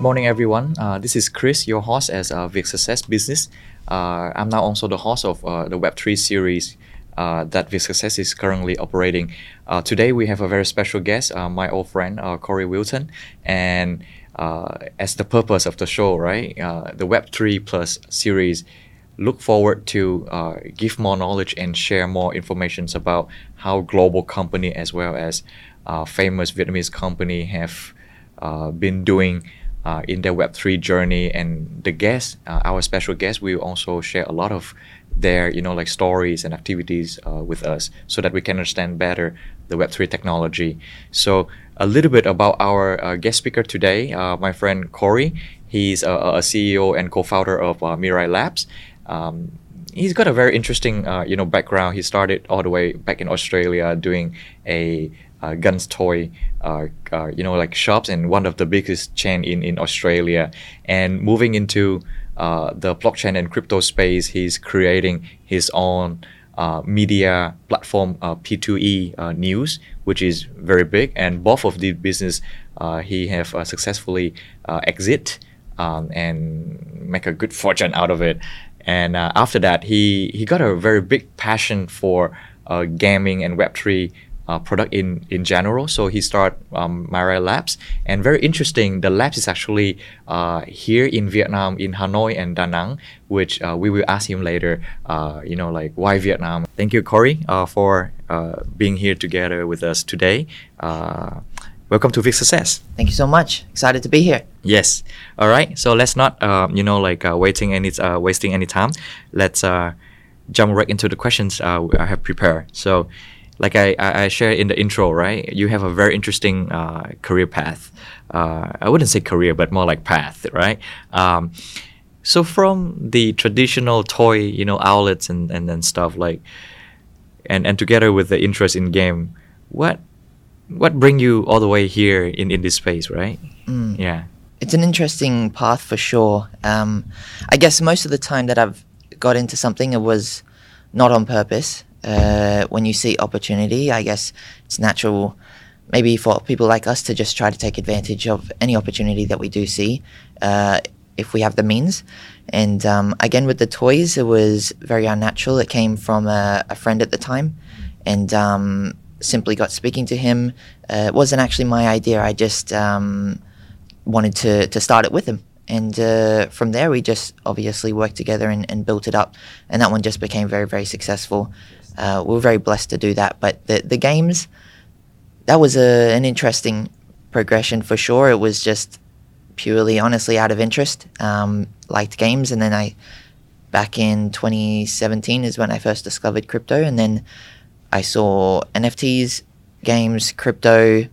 Good morning, everyone. Uh, this is Chris, your host as uh, Vic Success Business. Uh, I'm now also the host of uh, the Web3 series uh, that Vic Success is currently operating. Uh, today, we have a very special guest, uh, my old friend Corey Wilton, and as the purpose of the show, right, the Web3 Plus series look forward to give more knowledge and share more information about how global company as well as famous Vietnamese company have been doing uh, in their Web3 journey. And the guests, uh, our special guest, will also share a lot of their, you know, like stories and activities uh, with us so that we can understand better the Web3 technology. So a little bit about our uh, guest speaker today, uh, my friend Corey. He's a, a CEO and co-founder of uh, Mirai Labs. Um, he's got a very interesting, you know, background. He started all the way back in Australia doing a uh, guns toy, uh, uh, you know, like shops and one of the biggest chain in, in Australia. And moving into uh, the blockchain and crypto space, he's creating his own uh, media platform, uh, P2E uh, News, which is very big. And both of these business, he have successfully exit um, and make a good fortune out of it. And after that, he he got a very big passion for gaming and Web three uh, product in in general. So he started um, Mirai Labs, and very interesting. The labs is actually uh, here in Vietnam, in Hanoi and Da Nang, which uh, we will ask him later. Uh, you know, like why Vietnam? Thank you, Corey, uh, for uh, being here together with us today. Uh, welcome to Vic Success. Thank you so much. Excited to be here. Yes. All right. So let's not, um, you know, like uh, waiting any, uh, wasting any time. Let's uh, jump right into the questions uh, I have prepared. So, like I, I shared in the intro, right? You have a very interesting uh, career path. Uh, I wouldn't say career, but more like path, right? Um, so from the traditional toy, you know, outlets and and, and stuff like, and and together with the interest in game, what what bring you all the way here in in this space, right? Yeah. It's an interesting path for sure. Um, I guess most of the time that I've got into something, it was not on purpose. Uh, when you see opportunity, I guess it's natural, maybe for people like us to just try to take advantage of any opportunity that we do see, uh, if we have the means. And um, again, with the toys, it was very unnatural. It came from a, a friend at the time, and um, simply got speaking to him. Uh, it wasn't actually my idea. I just um, wanted to to start it with him. And uh, from there, we just obviously worked together and, and built it up. And that one just became very, very successful. Uh, we were very blessed to do that. But the, the games, that was a, an interesting progression for sure. It was just purely, honestly, out of interest. Um, liked games. And then I, back in 2017 is when I first discovered crypto. And then I saw NFTs, games, crypto.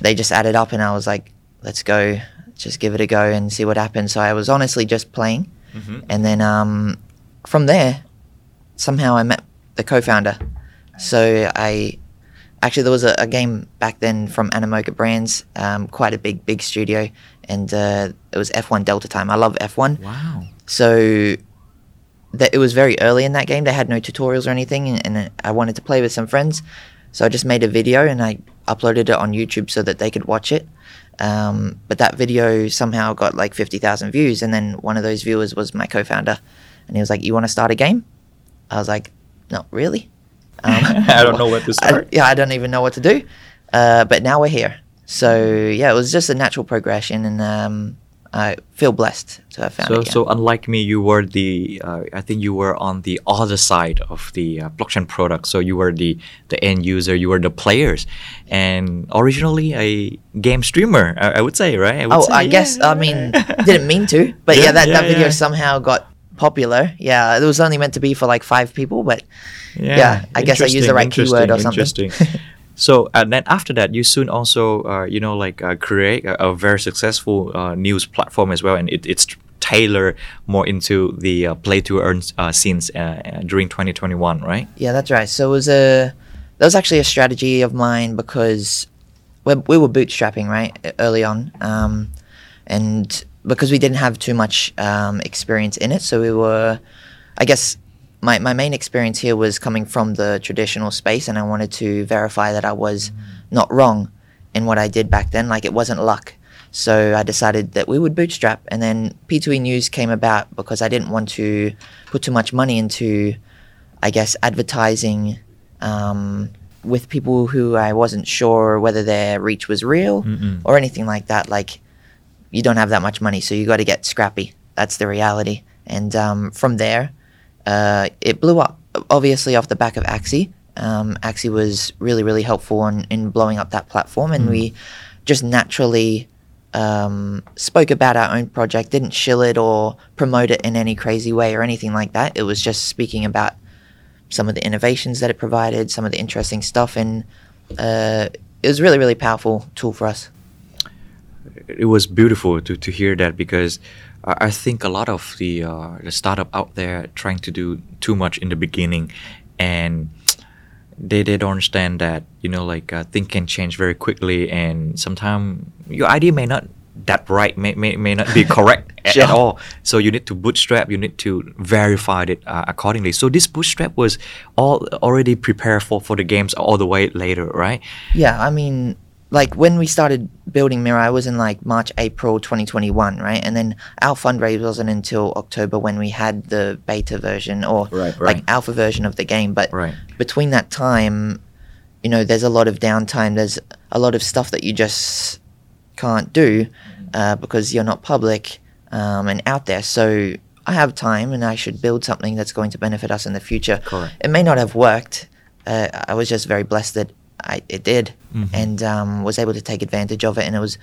They just added up, and I was like, let's go, just give it a go and see what happens. So I was honestly just playing, and then um, from there, somehow I met the co-founder. So I actually there was a, a game back then from Animoca Brands, um, quite a big big studio, and uh, it was F1 Delta Time. I love F1. Wow. So that it was very early in that game. They had no tutorials or anything, and, and I wanted to play with some friends. So I just made a video and I uploaded it on YouTube so that they could watch it. Um, but that video somehow got like 50,000 views. And then one of those viewers was my co founder. And he was like, You want to start a game? I was like, Not really. Um, I don't know what to I- start. yeah, I don't even know what to do. Uh, but now we're here. So yeah, it was just a natural progression. And um, I feel blessed to have found So, it. yeah. so unlike me, you were the uh, I think you were on the other side of the uh, blockchain product. So you were the the end user, you were the players, and originally a game streamer. I, I would say, right? I would Oh, say, I yeah. guess I mean didn't mean to, but yeah, Yeah, that, that yeah, video somehow got popular. Yeah, it was only meant to be for like five people, but yeah, I guess I used the right keyword or something. Interesting. so and then after that, you soon also uh, you know like uh, create a, a very successful uh, news platform as well, and it, it's tailored more into the uh, play to earn uh, scenes uh, uh, during 2021, right? yeah, that's right. So it was a that was actually a strategy of mine because we we were bootstrapping right early on, um, and because we didn't have too much um, experience in it, so we were, I guess. My, my main experience here was coming from the traditional space, and I wanted to verify that I was not wrong in what I did back then. Like it wasn't luck. So I decided that we would bootstrap, and then P2E News came about because I didn't want to put too much money into, I guess, advertising um, with people who I wasn't sure whether their reach was real Mm-mm. or anything like that. Like, you don't have that much money, so you got to get scrappy. That's the reality. And um, from there, uh, it blew up. Obviously, off the back of Axie. Um, Axie was really, really helpful in, in blowing up that platform, and we just naturally um, spoke about our own project, didn't shill it or promote it in any crazy way or anything like that. It was just speaking about some of the innovations that it provided, some of the interesting stuff, and uh, it was really, really powerful tool for us. It was beautiful to, to hear that because I think a lot of the uh, the startup out there trying to do too much in the beginning, and they they don't understand that you know like uh, things can change very quickly, and sometimes your idea may not that right may, may, may not be correct at, at all. So you need to bootstrap. You need to verify it uh, accordingly. So this bootstrap was all already prepared for for the games all the way later, right? Yeah, I mean, like when we started building Mirai, I was in like March, April 2021, right? And then our fundraise wasn't until October when we had the beta version or Right, like alpha version of the game. But Right. between that time, you know, there's a lot of downtime. There's a lot of stuff that you just can't do uh, because you're not public um, and out there. So I have time and I should build something that's going to benefit us in the future. Correct. It may not have worked. Uh, I was just very blessed that I, it did Mhm. and um, was able to take advantage of it. And it was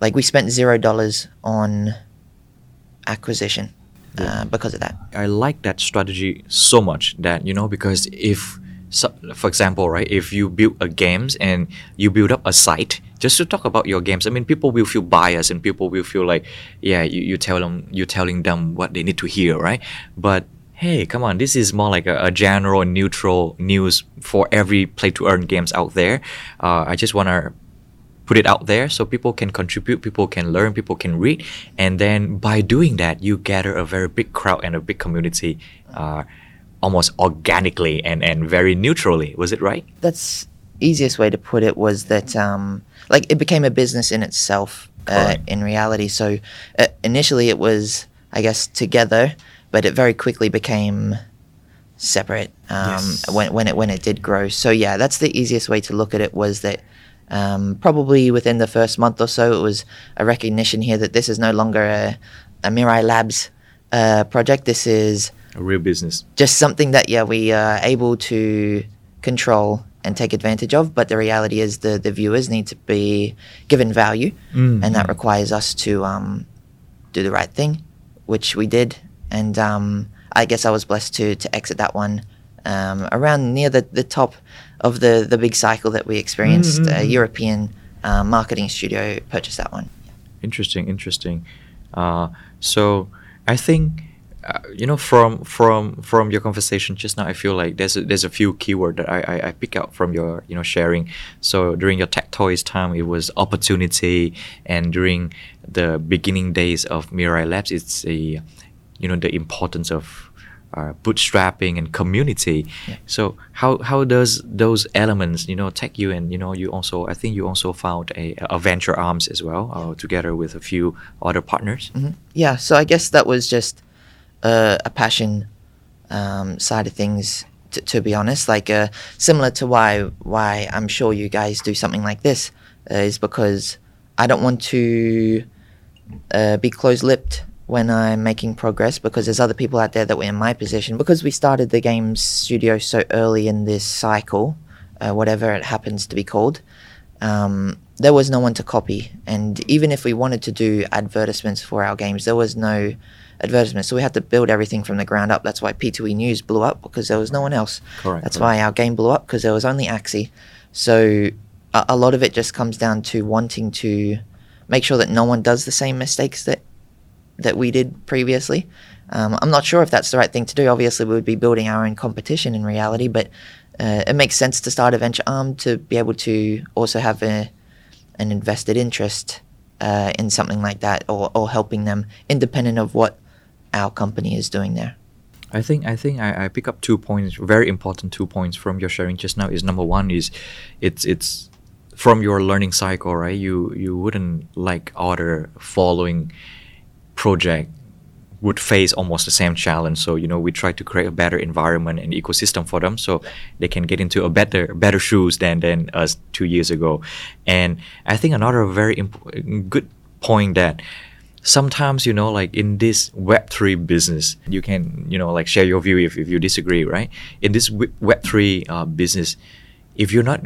like we spent zero dollars on acquisition uh, because of that. I like that strategy so much that you know because if so, for example right if you build a games and you build up a site just to talk about your games I mean people will feel biased and people will feel like yeah you, you tell them you're telling them what they need to hear right but hey come on this is more like a, a general neutral news for every play to earn games out there uh, I just want to put it out there so people can contribute, people can learn, people can read, and then by doing that, you gather a very big crowd and a big community, uh, almost organically and and very neutrally. Was it right? that's easiest way to put it was that um, like it became a business in itself uh, in reality. So uh, initially it was I guess together, but it very quickly became separate um, Yes. when when it when it did grow. So yeah, that's the easiest way to look at it was that. Um, probably within the first month or so, it was a recognition here that this is no longer a, a Mirai Labs uh, project. This is A real business. just something that yeah we are able to control and take advantage of but the reality is the the viewers need to be given value Mm, and that mm. requires us to um, do the right thing which we did and um, i guess i was blessed to to exit that one um, around near the, the top of the the big cycle that we experienced Mm, mm, a mm. european uh, marketing studio purchased that one Interesting, interesting. Uh, so I think uh, you know from from from your conversation just now, I feel like there's a, there's a few keyword that I, I I pick out from your you know sharing. So during your TacToys time, it was opportunity, and during the beginning days of Mirai Labs, it's a you know the importance of uh, bootstrapping and community. Yeah. So how how does those elements you know take you and you know you also I think you also found a, a venture arms as well uh, together with a few other partners. hmm Yeah, so I guess that was just uh, a passion um, side of things. To, to be honest, like uh, similar to why why I'm sure you guys do something like this uh, is because I don't want to uh, be close-lipped when I'm making progress because there's other people out there that were in my position because we started the games studio so early in this cycle, uh, whatever it happens to be called. Um, there was no one to copy, and even if we wanted to do advertisements for our games, there was no advertisements. So we had to build everything from the ground up. That's why P2E News blew up because there was no one else. Correct, That's correct. why our game blew up because there was only Axie. So a, a lot of it just comes down to wanting to make sure that no one does the same mistakes that that we did previously. Um, I'm not sure if that's the right thing to do. Obviously, we would be building our own competition in reality, but uh, it makes sense to start a venture arm to be able to also have a, an invested interest uh, in something like that or, or helping them independent of what our company is doing there. I think I think I, I pick up two points, very important two points from your sharing just now. Is number one is, it's it's from your learning cycle, right? You you wouldn't like other following project would face almost the same challenge. So you know we try to create a better environment and ecosystem for them, so they can get into a better better shoes than than us two years ago. And I think another very imp- good point that sometimes you know like in this web3 business you can you know like share your view if, if you disagree right in this web3 uh, business if you're not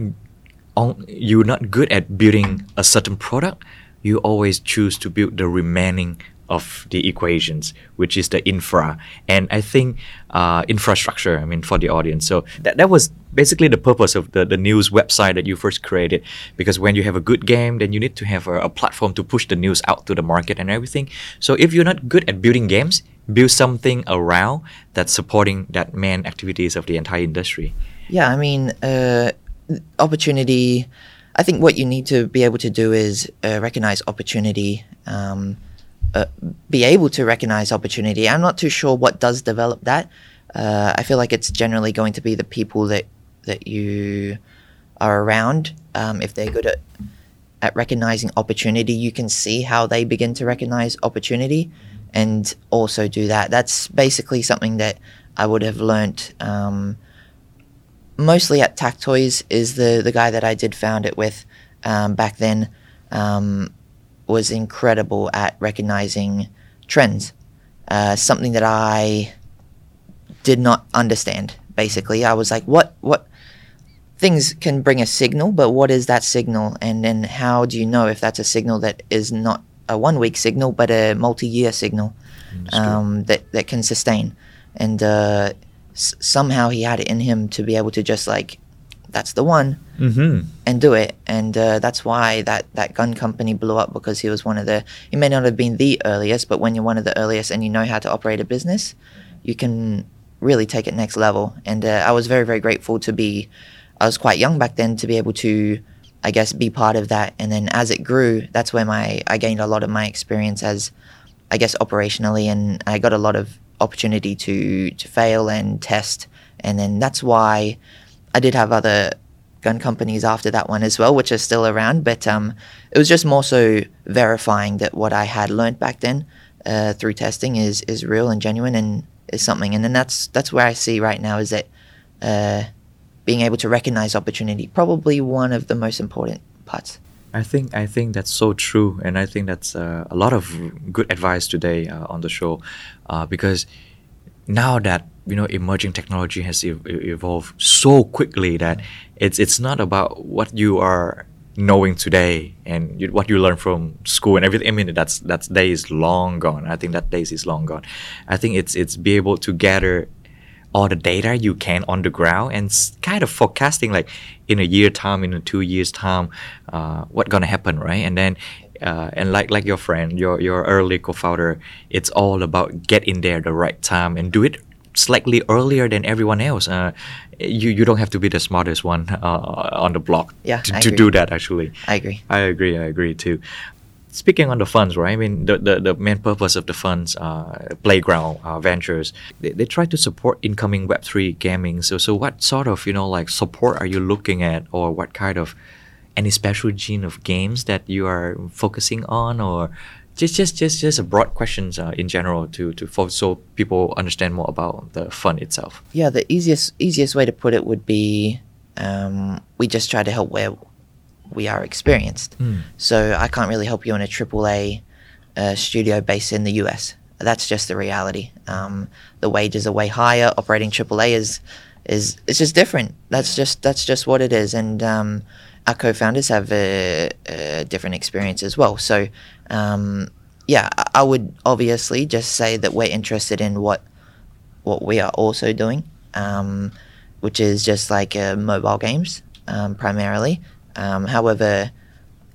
on, you're not good at building a certain product you always choose to build the remaining of the equations, which is the infra. And I think uh, infrastructure, I mean, for the audience. So that, that was basically the purpose of the, the news website that you first created. Because when you have a good game, then you need to have a, a platform to push the news out to the market and everything. So if you're not good at building games, build something around that's supporting that main activities of the entire industry. Yeah, I mean, uh, opportunity. I think what you need to be able to do is uh, recognize opportunity. Um, uh, be able to recognize opportunity. I'm not too sure what does develop that. Uh, I feel like it's generally going to be the people that that you are around. Um, if they're good at at recognizing opportunity, you can see how they begin to recognize opportunity, and also do that. That's basically something that I would have learned. Um, mostly at TacToys is the the guy that I did found it with um, back then. Was incredible at recognizing trends. Uh, something that I did not understand. Basically, I was like, "What? What?" Things can bring a signal, but what is that signal? And then how do you know if that's a signal that is not a one-week signal, but a multi-year signal um, that that can sustain? And uh, s- somehow he had it in him to be able to just like that's the one. Mm-hmm. and do it. And uh, that's why that, that gun company blew up because he was one of the he may not have been the earliest but when you're one of the earliest and you know how to operate a business you can really take it next level. And uh, i was very very grateful to be i was quite young back then to be able to i guess be part of that. And then as it grew that's where my i gained a lot of my experience as i guess operationally. And i got a lot of opportunity to to fail and test. And then that's why I did have other gun companies after that one as well, which are still around. But um, it was just more so verifying that what I had learned back then uh, through testing is is real and genuine and is something. And then that's that's where I see right now is that uh, being able to recognize opportunity probably one of the most important parts. I think I think that's so true, and I think that's uh, a lot of good advice today uh, on the show, uh, because now that you know emerging technology has ev- evolved so quickly that it's it's not about what you are knowing today and you, what you learn from school and everything. I mean that's that day is long gone. I think that days is long gone. I think it's it's be able to gather all the data you can on the ground and kind of forecasting like in a year time in a two years time uh, what gonna happen right and then uh, and like like your friend, your your early co-founder, it's all about get in there the right time and do it slightly earlier than everyone else. Uh, you you don't have to be the smartest one uh, on the block yeah, to, to do that. Actually, I agree. I agree. I agree too. Speaking on the funds, right? I mean, the, the, the main purpose of the funds, uh, Playground uh, Ventures, they, they try to support incoming Web3 gaming. So, so what sort of, you know, like support are you looking at or what kind of any special gene of games that you are focusing on or just just just just a broad questions uh, in general to to for, so people understand more about the fund itself? Yeah the easiest easiest way to put it would be um, we just try to help where we are experienced. Mm. so i can't really help you in a aaa uh, studio based in the us that's just the reality. Um, the wages are way higher. Operating aaa is is it's just different. That's just that's just what it is. And um, our co-founders have a, a different experience as well. So, um, yeah, I would obviously just say that we're interested in what what we are also doing, um, which is just like uh, mobile games um, primarily. Um, however,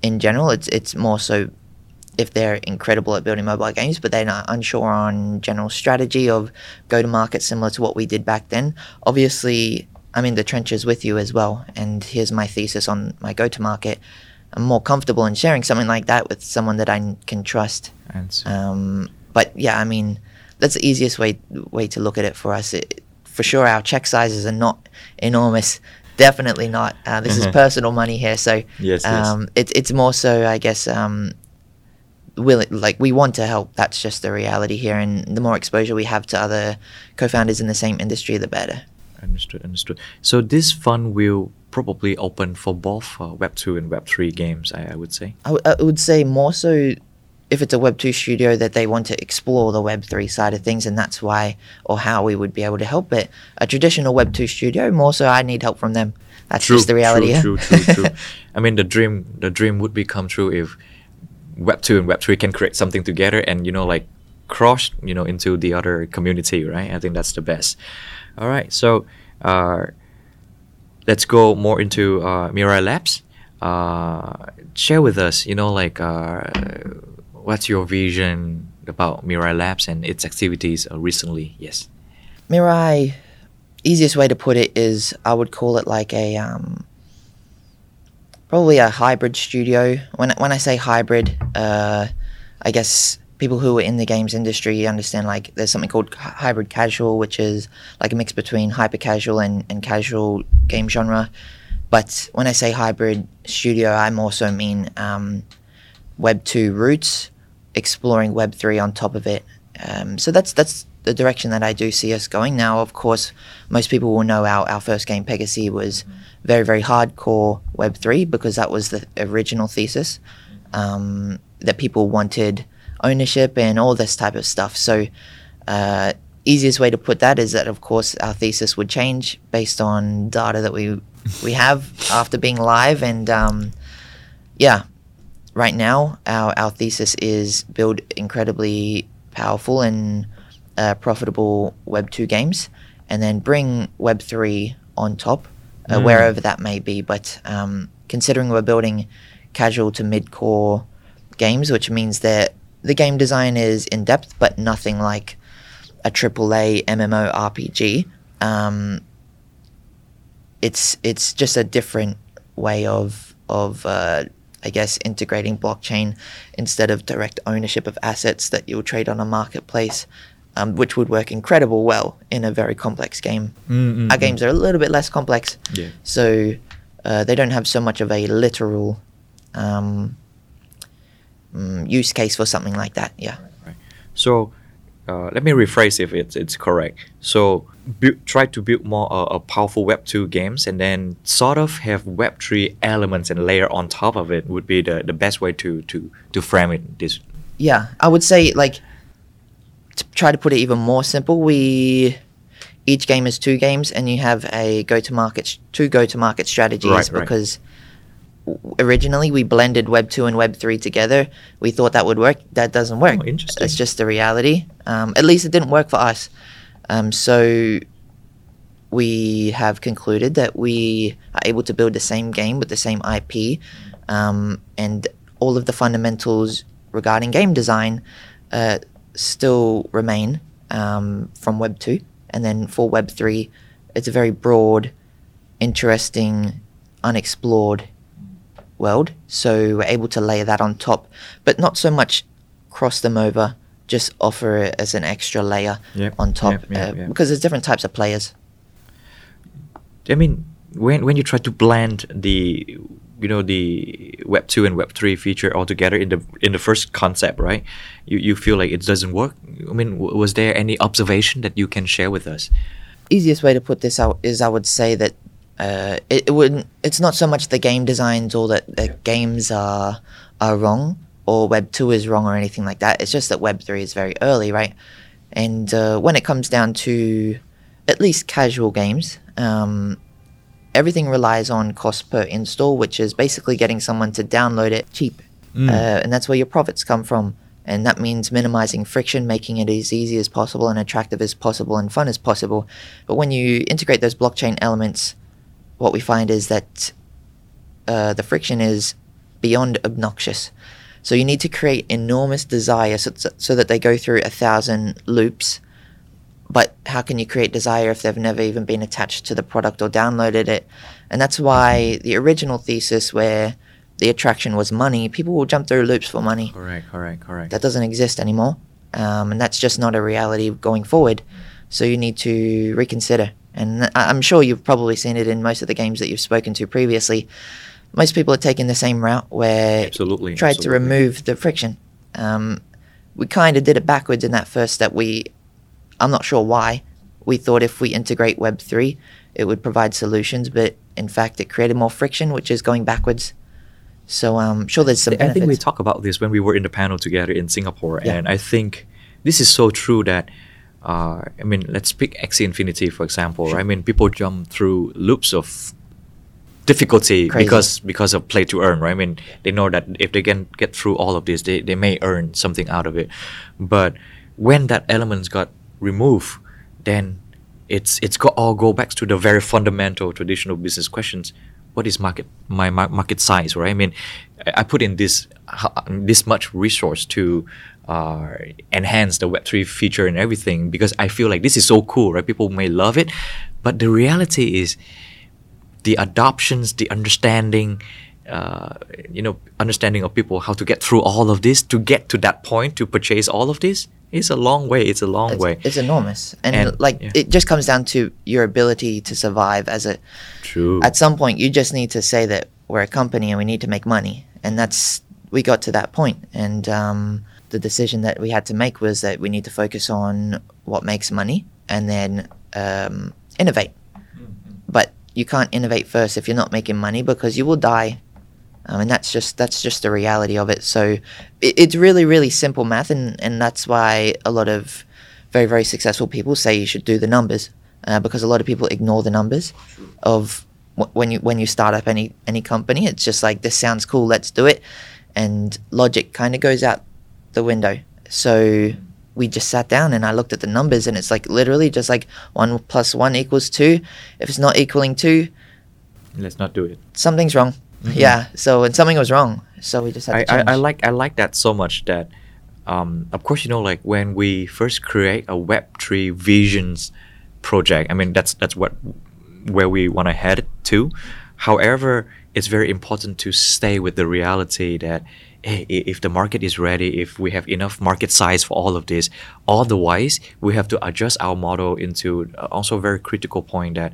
in general, it's it's more so if they're incredible at building mobile games, but they're not unsure on general strategy of go to market similar to what we did back then. Obviously, I'm in the trenches with you as well, and here's my thesis on my go to market. I'm more comfortable in sharing something like that with someone that I can trust. Um, but yeah, I mean, that's the easiest way way to look at it for us. It, for sure, our check sizes are not enormous. definitely not. Uh, this is personal money here, so Yes, yes. um, it's it's more so, I guess, um, will like we want to help. That's just the reality here, and the more exposure we have to other co-founders in the same industry, the better. Understood, understood. So this fund will probably open for both uh, Web two and Web three games. I, I would say. I, w- I would say more so if it's a Web two studio that they want to explore the Web three side of things, and that's why or how we would be able to help it. A traditional Web two studio, more so, I need help from them. That's just the reality. True, true, true, true. I mean, the dream, the dream would become true if Web two and Web three can create something together, and you know, like cross, you know, into the other community, right? I think that's the best. All right, so uh, let's go more into uh, Mirai Labs. Uh, share with us, you know, like uh, what's your vision about Mirai Labs and its activities uh, recently? Yes. Mirai, easiest way to put it is I would call it like a um, probably a hybrid studio. When when I say hybrid, uh, I guess people who are in the games industry understand like there's something called hybrid casual, which is like a mix between hyper casual and, and casual game genre. But when I say hybrid studio, I'm also mean um, Web two roots, exploring Web three on top of it. Um, so that's that's the direction that I do see us going now. Of course, most people will know our, our first game Pegaxy was very very hardcore Web three because that was the original thesis um, that people wanted ownership and all this type of stuff. So. Uh, easiest way to put that is that of course our thesis would change based on data that we we have after being live and um, yeah right now our, our thesis is build incredibly powerful and uh, profitable web 2 games and then bring web 3 on top uh, Mm. wherever that may be but um, considering we're building casual to mid-core games which means that the game design is in depth but nothing like a AAA MMO RPG. Um, it's it's just a different way of of uh, I guess integrating blockchain instead of direct ownership of assets that you'll trade on a marketplace, um, which would work incredible well in a very complex game. Mm, mm, Our games are a little bit less complex, Yeah. so uh, they don't have so much of a literal um, mm, use case for something like that. Yeah. Right. So uh, let me rephrase if it's, it's correct. So bu- try to build more uh, a powerful Web two games, and then sort of have Web three elements and layer on top of it would be the, the best way to to to frame it. This yeah i would say like to try to put it even more simple we each game is two games and you have a go to market two go to market strategies Right, because originally we blended web 2 and web 3 together. We thought that would work. That doesn't work. Oh, interesting. it's just the reality. Um, at least it didn't work for us. Um, so we have concluded that we are able to build the same game with the same IP um, and all of the fundamentals regarding game design uh, still remain um, from Web 2. And then for Web 3, it's a very broad, interesting, unexplored world. So we're able to layer that on top, but not so much cross them over, just offer it as an extra layer Yep, on top yep, yep, uh, because there's different types of players. I mean, when when you try to blend the you know the Web two and Web three feature all together in the in the first concept, right? You you feel like it doesn't work. I mean, w- was there any observation that you can share with us? easiest way to put this out is I would say that uh, it, it wouldn't. It's not so much the game designs or that the games are are wrong or Web two is wrong or anything like that. It's just that Web three is very early, right? And uh, when it comes down to at least casual games, um, everything relies on cost per install, which is basically getting someone to download it cheap, Mm. uh, and that's where your profits come from. And that means minimizing friction, making it as easy as possible and attractive as possible and fun as possible. But when you integrate those blockchain elements, what we find is that uh, the friction is beyond obnoxious. So you need to create enormous desire so, so that they go through a thousand loops. But how can you create desire if they've never even been attached to the product or downloaded it? And that's why the original thesis, where the attraction was money, people will jump through loops for money. Correct, correct, correct. That doesn't exist anymore. Um, and that's just not a reality going forward. So you need to reconsider. And I'm sure you've probably seen it in most of the games that you've spoken to previously. Most people are taking the same route where Absolutely, tried to remove the friction. Um, we kind of did it backwards in that first step. We, I'm not sure why, we thought if we integrate Web three, it would provide solutions, but in fact, it created more friction, which is going backwards. So I'm um, sure, there's some I think we talked about this when we were in the panel together in Singapore, Yeah. and I think this is so true that. Uh, I mean, let's pick Axie Infinity for example. Right? I mean, people jump through loops of difficulty Crazy. because because of play to earn. Right? I mean, they know that if they can get through all of this, they, they may earn something out of it. But when that elements got removed, then it's it's got all go back to the very fundamental traditional business questions. What is market my mar- market size, right? I mean, I I put in this this much resource to uh, enhance the Web three feature and everything because I feel like this is so cool, right? People may love it, but the reality is the adoptions, the understanding, uh, you know, understanding of people how to get through all of this to get to that point to purchase all of this is a long way. It's a long it's, way. it's enormous, and, And- like yeah. it just comes down to your ability to survive as a. True. At some point, you just need to say that we're a company and we need to make money, and that's we got to that point, and um, the decision that we had to make was that we need to focus on what makes money and then um, innovate. But you can't innovate first if you're not making money because you will die. Um, and that's just that's just the reality of it. So it, it's really really simple math, and, and that's why a lot of very very successful people say you should do the numbers uh, because a lot of people ignore the numbers of wh- when you when you start up any any company. It's just like this sounds cool, let's do it, and logic kind of goes out the window. So we just sat down and I looked at the numbers, and it's like literally just like one plus one equals two. If it's not equaling two, Let's not do it. something's wrong. Mhm. Yeah. So and something was wrong. So we just had I, to I. I like I like that so much that um, of course you know like when we first create a web3 visions project i mean that's that's what where we want to head to however it's very important to stay with the reality that hey, if the market is ready if we have enough market size for all of this otherwise we have to adjust our model into uh, also a very critical point that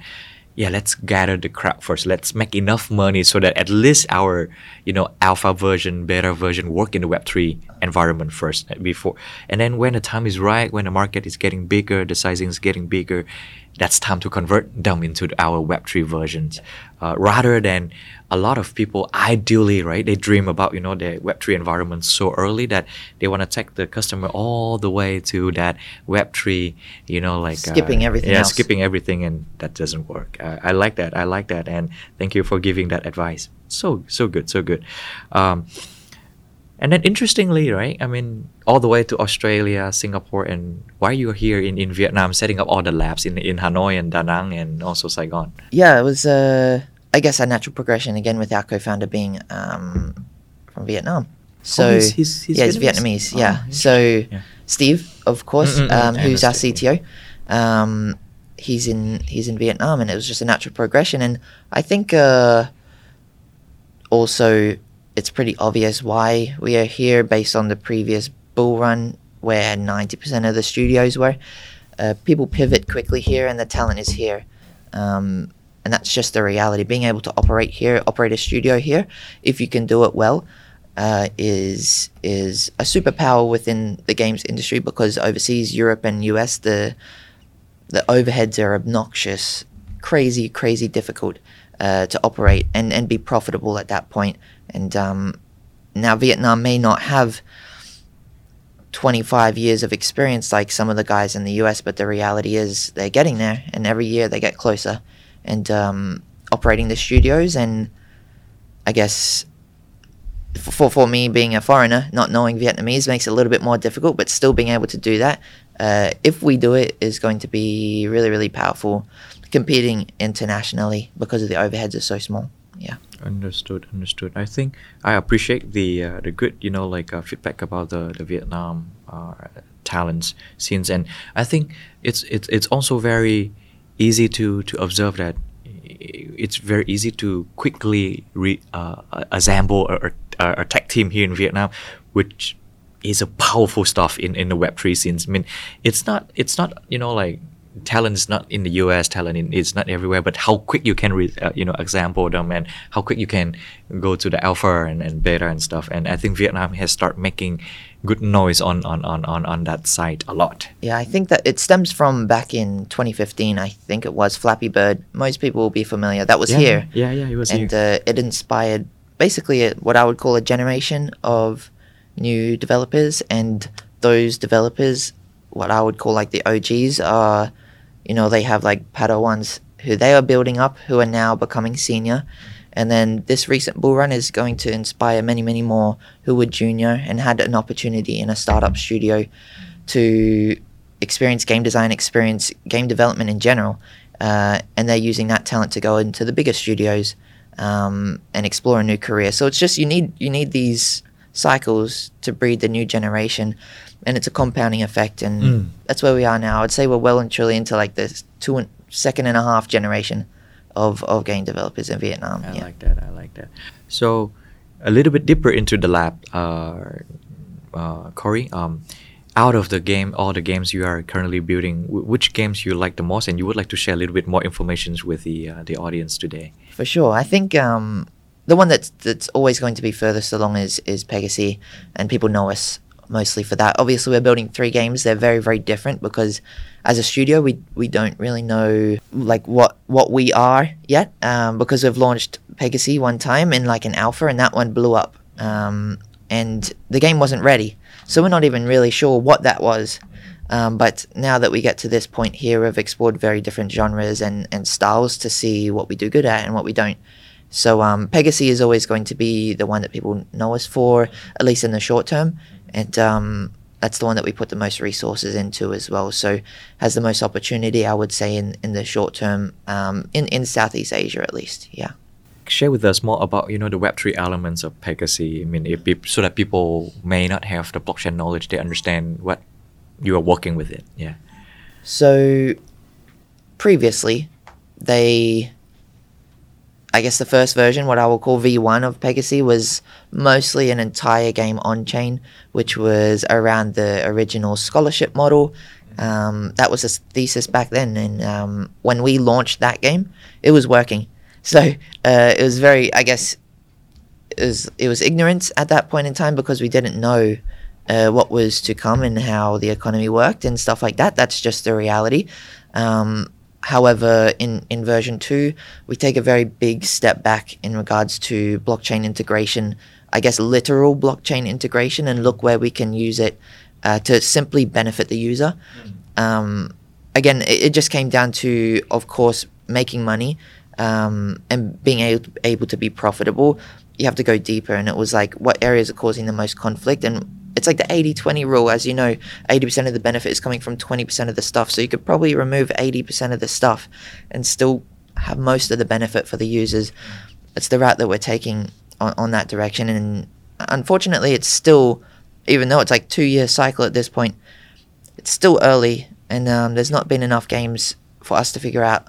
yeah let's gather the crowd first. Let's make enough money so that at least our you know alpha version beta version work in the web3 environment first uh, before and then when the time is right when the market is getting bigger the sizing is getting bigger that's time to convert them into our web3 versions. Uh, rather than a lot of people ideally right they dream about you know the web3 environment so early that they want to take the customer all the way to that web3 you know like uh, Skipping everything yeah else. skipping everything and that doesn't work. Uh, i like that. I like that and thank you for giving that advice. So so good so good. Um, and then interestingly right i mean all the way to australia singapore and why you're here in, in vietnam setting up all the labs in, in hanoi and da nang and also saigon yeah, it was uh, I guess a natural progression again with our co-founder being um, from Vietnam. So Oh, he's- he's- he's yeah, he's Vietnamese? Vietnamese. Yeah. Oh, so Yeah. Steve, of course, um, who's our. CTO, um, he's in he's in Vietnam, and it was just a natural progression. And I think uh, also it's pretty obvious why we are here based on the previous bull run where 90% of the studios were. Uh, people pivot quickly here, and the talent is here. Um, and that's just the reality. Being able to operate here, operate a studio here, if you can do it well, uh, is is a superpower within the games industry because overseas, Europe and US, the the overheads are obnoxious, crazy, crazy difficult uh, to operate and, and be profitable at that point. And um, now Vietnam may not have 25 years of experience like some of the guys in the US, but the reality is they're getting there, and every year they get closer. And um, operating the studios, and I guess for for me being a foreigner, not knowing Vietnamese makes it a little bit more difficult, but still being able to do that, uh, if we do it, is going to be really really powerful, competing internationally because of the overheads are so small. Yeah. Understood, understood. I think I appreciate the uh, the good, you know, like uh, feedback about the the Vietnam uh, talents scenes, and I think it's it's it's also very easy to to observe that it's very easy to quickly re, uh, assemble a, a, a tech team here in Vietnam, which is a powerful stuff in, in the Web three scenes. I mean, it's not it's not you know like talent is not in the US, talent in, is not everywhere, but how quick you can, re, uh, you know, example them and how quick you can go to the alpha and, and beta and stuff. And I think Vietnam has started making good noise on, on, on, on, on that side a lot. Yeah, I think that it stems from back in 2015. I think it was Flappy Bird. Most people will be familiar. That was yeah, here. Yeah, yeah, it was and here. uh, it inspired basically a, what I would call a generation of new developers, and those developers, what I would call like the OGs, are, you know, they have like Padawans who they are building up, who are now becoming senior, and then this recent bull run is going to inspire many, many more who were junior and had an opportunity in a startup studio to experience game design, experience game development in general, uh, and they're using that talent to go into the bigger studios um, and explore a new career. So it's just you need you need these cycles to breed the new generation, and it's a compounding effect, and Mm. that's where we are now. I'd say we're well and truly into like this two and second and a half generation of of game developers in Vietnam. I yeah. like that. I like that. So, a little bit deeper into the lab, uh, uh, Corey. Um, out of the game, all the games you are currently building, w- which games you like the most, and you would like to share a little bit more information with the uh, the audience today? For sure. I think um, the one that's that's always going to be furthest along is is Pegaxy, and people know us mostly for that. Obviously, we're building three games. They're very very different because as a studio, we we don't really know like what what we are yet um, because we've launched Pegaxy one time in like an alpha, and that one blew up, um, and the game wasn't ready. So we're not even really sure what that was. Um, but now that we get to this point here, we've explored very different genres and, and styles to see what we do good at and what we don't. So um, Pegaxy is always going to be the one that people know us for, at least in the short term, and um, that's the one that we put the most resources into as well. So has the most opportunity, I would say, in, in the short term, um, in in Southeast Asia at least. Yeah. Share with us more about you know the Web three elements of Pegaxy. I mean, peop- so that people may not have the blockchain knowledge, they understand what you are working with it. Yeah. So previously, they, I guess the first version, what I will call V1 of Pegaxy, was mostly an entire game on chain, which was around the original scholarship model. Um, that was a thesis back then, and um, when we launched that game, it was working. So uh, it was very, I guess, it was it was ignorance at that point in time because we didn't know uh, what was to come and how the economy worked and stuff like that. That's just the reality. Um, however, in, in version two, we take a very big step back in regards to blockchain integration. I guess literal blockchain integration, and look where we can use it uh, to simply benefit the user. Um, again, it, it just came down to, of course, making money um, and being able, able to be profitable. You have to go deeper, and it was like what areas are causing the most conflict, and it's like the 80-20 rule as you know 80% of the benefit is coming from 20% of the stuff. So you could probably remove 80% of the stuff and still have most of the benefit for the users. It's the route that we're taking on, on that direction. And unfortunately it's still even though it's like two year cycle at this point it's still early and um, there's not been enough games for us to figure out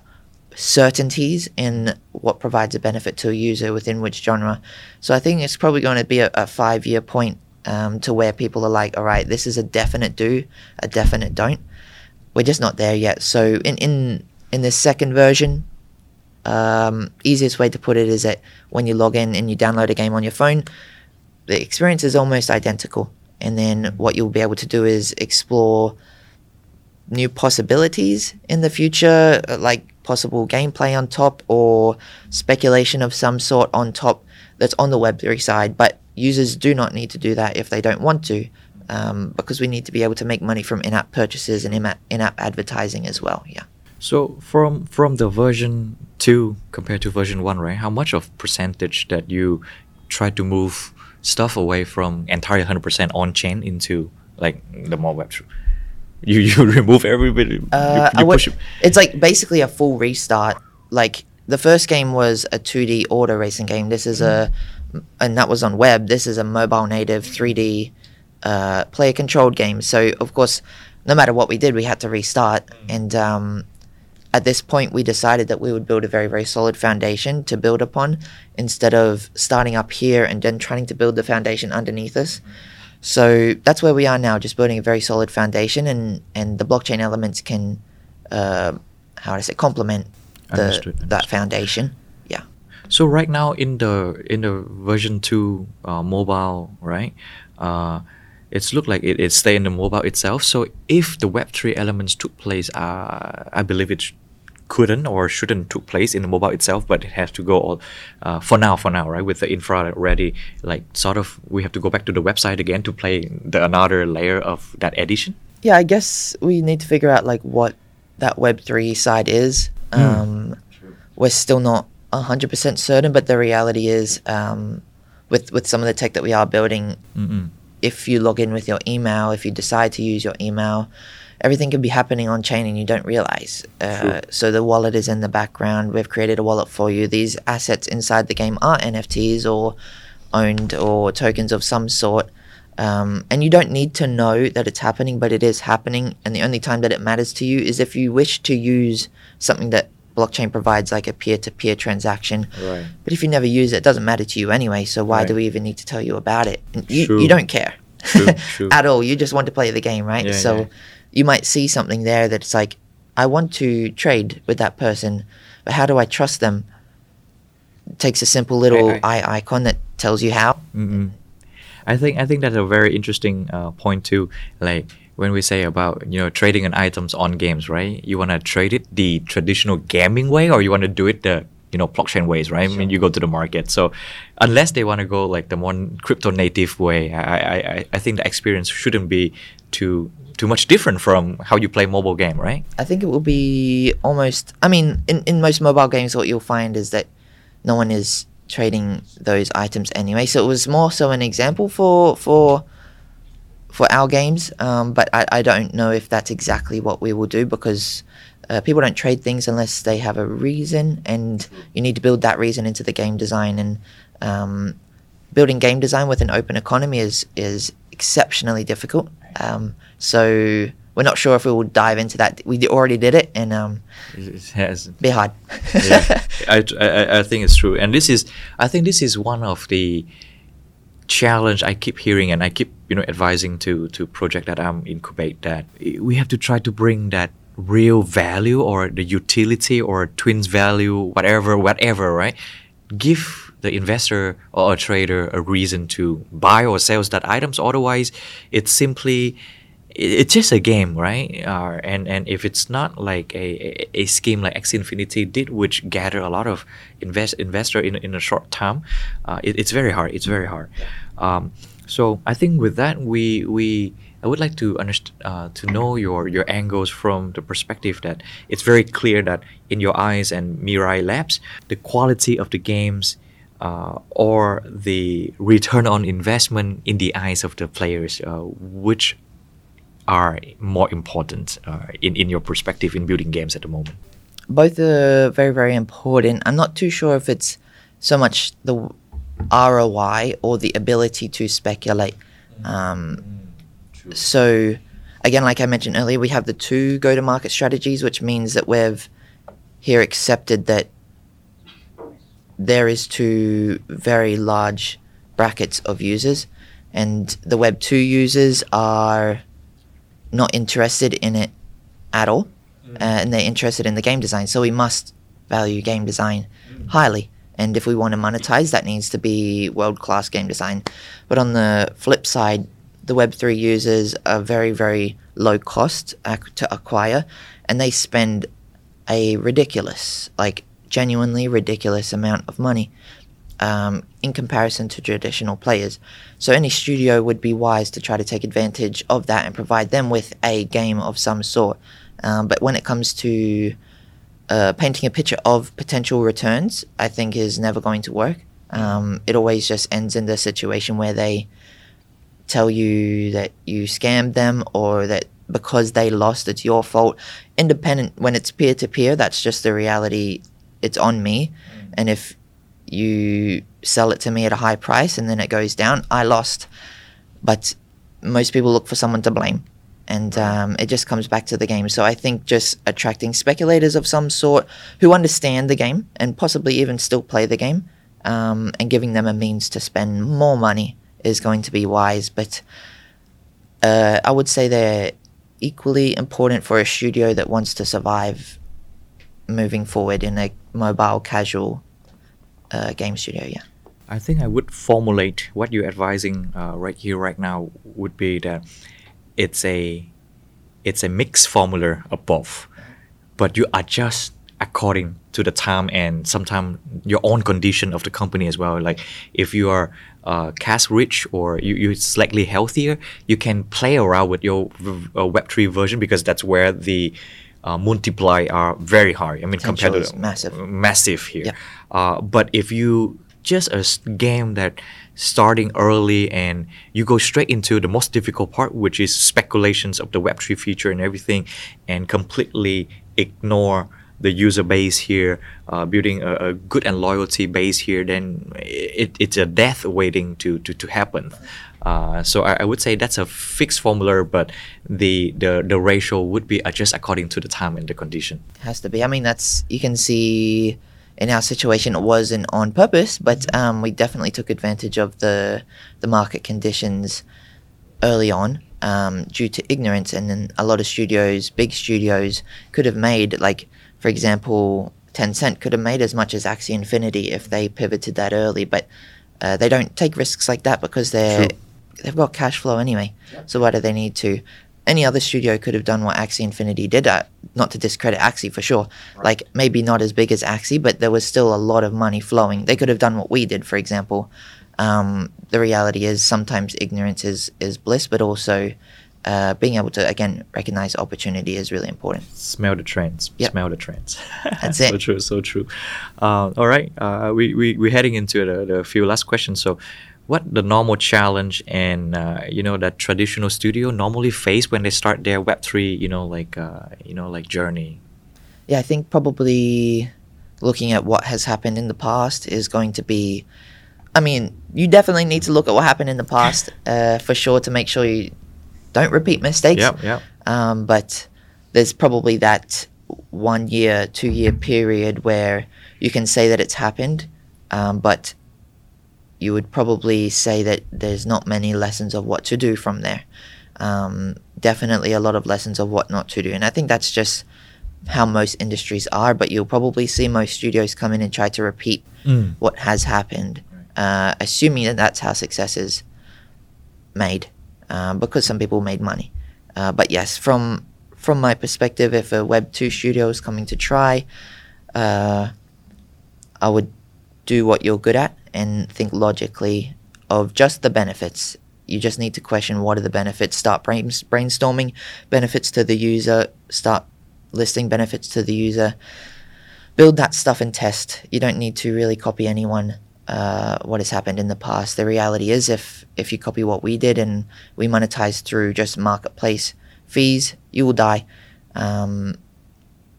certainties in what provides a benefit to a user within which genre. So i think it's probably going to be a, a five year point um, to where people are like all right this is a definite do a definite don't. We're just not there yet. So in in in this second version um, easiest way to put it is that when you log in and you download a game on your phone, the experience is almost identical. And then what you'll be able to do is explore new possibilities in the future, uh, like possible gameplay on top or speculation of some sort on top that's on the Web3 side. But users do not need to do that if they don't want to, um, because we need to be able to make money from in app purchases and in-app, in-app advertising as well. Yeah. So from from the version two compared to version one, right? How much of percentage that you try to move stuff away from entirely hundred percent on chain into like the more web? You you remove everybody. you- Uh, you, I would- it. it's like basically a full restart. Like the first game was a 2D auto racing game. This is a, and that was on web. This is a mobile native 3D uh, player controlled game. So of course, no matter what we did, we had to restart. And um, at this point, we decided that we would build a very very solid foundation to build upon, instead of starting up here and then trying to build the foundation underneath us. So that's where we are now, just building a very solid foundation, and and the blockchain elements can uh, how do I say complement the Understood, that foundation. Yeah. So right now in the in the version two uh, mobile, right? Uh, it's looked like it, it stay in the mobile itself. So if the Web three elements took place, uh, I believe it sh- couldn't or shouldn't took place in the mobile itself, but it has to go all uh, for now. For now, right? With the infra ready, like sort of, we have to go back to the website again to play the another layer of that edition. Yeah, I guess we need to figure out like what that Web three side is. Hmm. Um, we're still not hundred percent certain, but the reality is, um, with with some of the tech that we are building, Mm-mm. if you log in with your email, if you decide to use your email, everything can be happening on chain and you don't realize. Uh, True. so the wallet is in the background. We've created a wallet for you. These assets inside the game are NFTs or owned or tokens of some sort. Um, and you don't need to know that it's happening, but it is happening. And the only time that it matters to you is if you wish to use something that blockchain provides, like a peer to peer transaction. Right. But if you never use it, it doesn't matter to you anyway. So why do we even need to tell you about it? And You, True. you don't care True, true. at all. You just want to play the game, right? Yeah, so yeah. you might see something there that's like, I want to trade with that person, but how do I trust them? It takes a simple little I- eye icon that tells you how. Mm-mm. I think I think that's a very interesting uh, point too. Like when we say about you know trading in items on games, right? You want to trade it the traditional gaming way, or you want to do it the you know blockchain ways, right? I mean, you go to the market. So unless they want to go like the more crypto native way, I, I I I think the experience shouldn't be too too much different from how you play mobile game, right? I think it will be almost. I mean, in, in most mobile games, what you'll find is that no one is trading those items anyway. So it was more so an example for for for our games. Um, but I, I don't know if that's exactly what we will do because uh, people don't trade things unless they have a reason, and you need to build that reason into the game design. And um, building game design with an open economy is is exceptionally difficult. Um, so we're not sure if we will dive into that. We already did it, and um, It has be hard. yeah, I, I, I think it's true, and this is I think this is one of the challenge I keep hearing, and I keep you know advising to to project that I'm incubate that we have to try to bring that real value or the utility or twins value, whatever, whatever, right? Give the investor or a trader a reason to buy or sell that items. Otherwise, it's simply it's just a game, right? Uh, and and if it's not like a, a, scheme like Axie Infinity did, which gather a lot of invest investor in in a short time, uh, it, it's very hard. It's very hard. Um, so I think with that, we we I would like to understand uh, to know your your angles from the perspective that it's very clear that in your eyes and Mirai Labs, the quality of the games. Uh, or the return on investment in the eyes of the players, uh, which are more important uh, in, in your perspective in building games at the moment? Both are very very important. I'm not too sure if it's so much the ROI or the ability to speculate. Um, so again, like I mentioned earlier, we have the two go-to-market strategies, which means that we've here accepted that there is two very large brackets of users, and the Web two users are not interested in it at all, uh, and they're interested in the game design. So we must value game design highly. And if we want to monetize, that needs to be world class game design. But on the flip side, the Web3 users are very, very low cost ac- to acquire, and they spend a ridiculous, like genuinely ridiculous amount of money um, in comparison to traditional players. So any studio would be wise to try to take advantage of that and provide them with a game of some sort. Um, but when it comes to uh, painting a picture of potential returns, I think is never going to work. Um, it always just ends in the situation where they tell you that you scammed them or that because they lost, it's your fault. Independent, when it's peer to peer, that's just the reality. It's on me. And if you sell it to me at a high price and then it goes down, I lost. But most people look for someone to blame. And um, it just comes back to the game. So I think just attracting speculators of some sort who understand the game and possibly even still play the game um, and giving them a means to spend more money is going to be wise. But uh, I would say they're equally important for a studio that wants to survive moving forward in a mobile casual uh, game studio. Yeah. I think I would formulate what you're advising uh, right here, right now, would be that it's a it's a mixed formula above, but you adjust according to the time and sometimes your own condition of the company as well. Like if you are uh, cash rich or you, you're slightly healthier, you can play around with your uh, Web3 version because that's where the uh, multiply are very high. I mean, compared to massive, massive here. Yeah. Uh, but if you just a game that starting early and you go straight into the most difficult part, which is speculations of the Web3 feature and everything, and completely ignore the user base here, uh, building a, a, good and loyalty base here, then it, it's a death waiting to, to, to happen. Uh, so I, I, would say that's a fixed formula, but the, the the ratio would be adjusted according to the time and the condition. Has to be. I mean, that's you can see in our situation it wasn't on purpose, but mm-hmm. um, we definitely took advantage of the the market conditions early on um, due to ignorance, and then a lot of studios, big studios, could have made like, for example, Tencent could have made as much as Axie Infinity if they pivoted that early, but uh, they don't take risks like that because they're True. They've got cash flow anyway. Yep. So why do they need to? Any other studio could have done what Axie Infinity did. Uh, not to discredit Axie for sure. Right. Like maybe not as big as Axie, but there was still a lot of money flowing. They could have done what we did, for example. Um, the reality is sometimes ignorance is is bliss, but also uh, being able to again recognize opportunity is really important. Smell the trends. Yep. Smell the trends. That's it. so true. So true. Uh, all right. Uh, we we we're heading into the, the few last questions. So, what the normal challenge and uh, you know that traditional studio normally face when they start their Web three you know like uh, you know like journey? Yeah, I think probably looking at what has happened in the past is going to be. I mean, you definitely need to look at what happened in the past uh, for sure to make sure you don't repeat mistakes. Yeah, yeah. Um, but there's probably that one year, two year period where you can say that it's happened, um, but you would probably say that there's not many lessons of what to do from there. Um, definitely a lot of lessons of what not to do. And I think that's just how most industries are, but you'll probably see most studios come in and try to repeat mm. what has happened, uh, assuming that that's how success is made. Uh, because some people made money. Uh, but yes, from from my perspective, if a Web two studio is coming to try, uh, I would do what you're good at and think logically of just the benefits. You just need to question what are the benefits. Start brainstorming benefits to the user. Start listing benefits to the user. Build that stuff and test. You don't need to really copy anyone uh, what has happened in the past. The reality is, if if you copy what we did and we monetize through just marketplace fees, you will die. Um,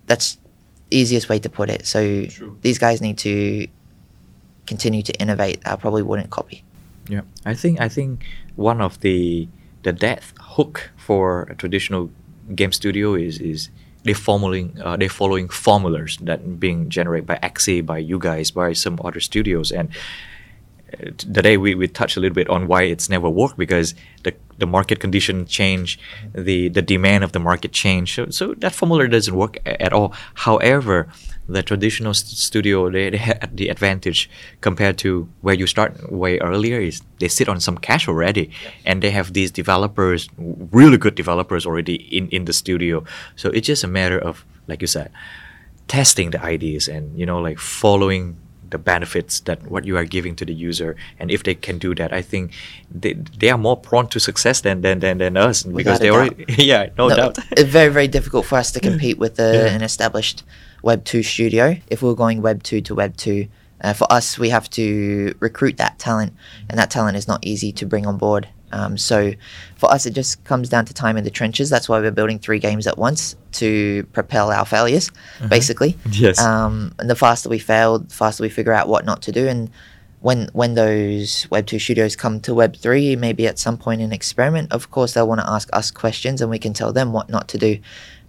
that's easiest way to put it. So True. these guys need to continue to innovate. I probably wouldn't copy. Yeah, I think I think one of the the death hook for a traditional game studio is is they're following uh, they're following formulas that being generated by Axie, by you guys, by some other studios, and uh, today we, we touched a little bit on why it's never worked because the, the market condition change, the the demand of the market change. So, so that formula doesn't work at all. However, the traditional st- studio they, they had the advantage compared to where you start way earlier is they sit on some cash already. And they have these developers really good developers already in in the studio. So it's just a matter of like you said testing the ideas and you know like following the benefits that what you are giving to the user. And if they can do that i think they, they are more prone to success than than than, than us because they already yeah no, no, doubt. it's very very difficult for us to compete with yeah. an established Web 2 studio. If we are going Web 2 to Web 2, uh, for us, we have to recruit that talent, and that talent is not easy to bring on board. Um, so for us, it just comes down to time in the trenches. That's why we're building three games at once to propel our failures, mm-hmm. basically. Yes. Um, and the faster we fail, the faster we figure out what not to do. And when when those Web two studios come to Web three, maybe at some point in experiment, of course they'll want to ask us questions, and we can tell them what not to do.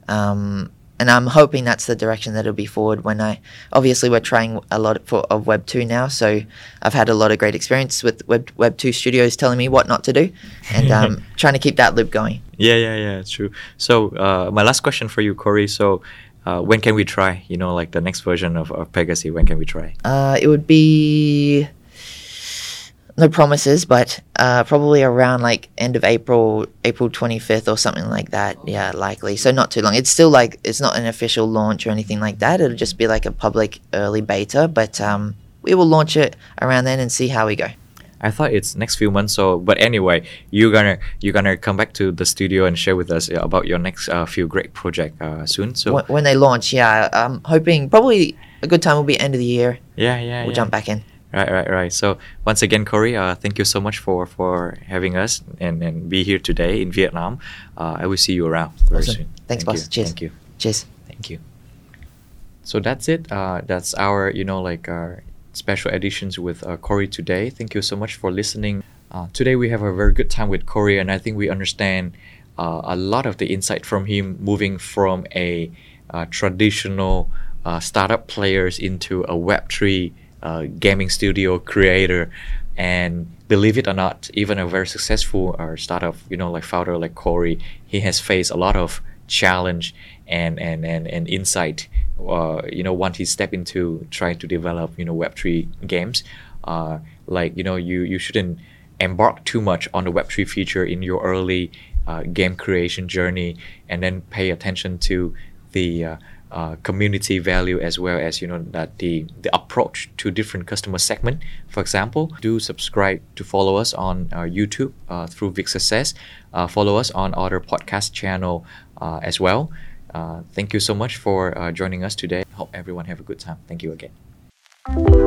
Um, and I'm hoping that's the direction that it'll be forward when I obviously we're trying a lot for, of Web 2 now so I've had a lot of great experience with Web Web 2 studios telling me what not to do and um, trying to keep that loop going Yeah, yeah, yeah. It's true. So uh, my last question for you, Corey. So. Uh, when can we try? You know, like the next version of, of Pegaxy. When can we try? Uh, it would be no promises, but uh, probably around like end of April, April 25th or something like that. Yeah, likely. So not too long. It's still like it's not an official launch or anything like that. It'll just be like a public early beta, but um, we will launch it around then and see how we go. I thought it's next few months. So, but anyway, you're gonna you're gonna come back to the studio and share with us about your next uh, few great project uh, soon. So when, when they launch, yeah, I'm hoping probably a good time will be end of the year. Yeah, yeah, We'll yeah. jump back in. Right, right, right. So once again, Corey, uh, thank you so much for for having us and, and be here today in Vietnam. Uh, I will see you around very Awesome. soon. Thanks, Thank boss. you. Cheers. Thank you. Cheers. Thank you. So that's it. Uh, that's our, you know, like our special editions with uh, Corey today. Thank you so much for listening. Uh, today we have a very good time with Corey, and I think we understand uh, a lot of the insight from him, moving from a uh, traditional uh, startup players into a Web three uh, gaming studio creator, and believe it or not, even a very successful uh, startup, you know, like founder like Corey, he has faced a lot of challenge and and and, and insight uh, you know once he step into trying to develop you know web3 games. Uh, like you know you you shouldn't embark too much on the web3 feature in your early uh, game creation journey and then pay attention to the uh, uh, community value as well as you know that the the approach to different customer segment. For example do subscribe to follow us on our youtube uh, through vic success. Uh, follow us on other podcast channel uh, as well. Uh, thank you so much for uh, joining us today. Hope everyone have a good time. Thank you again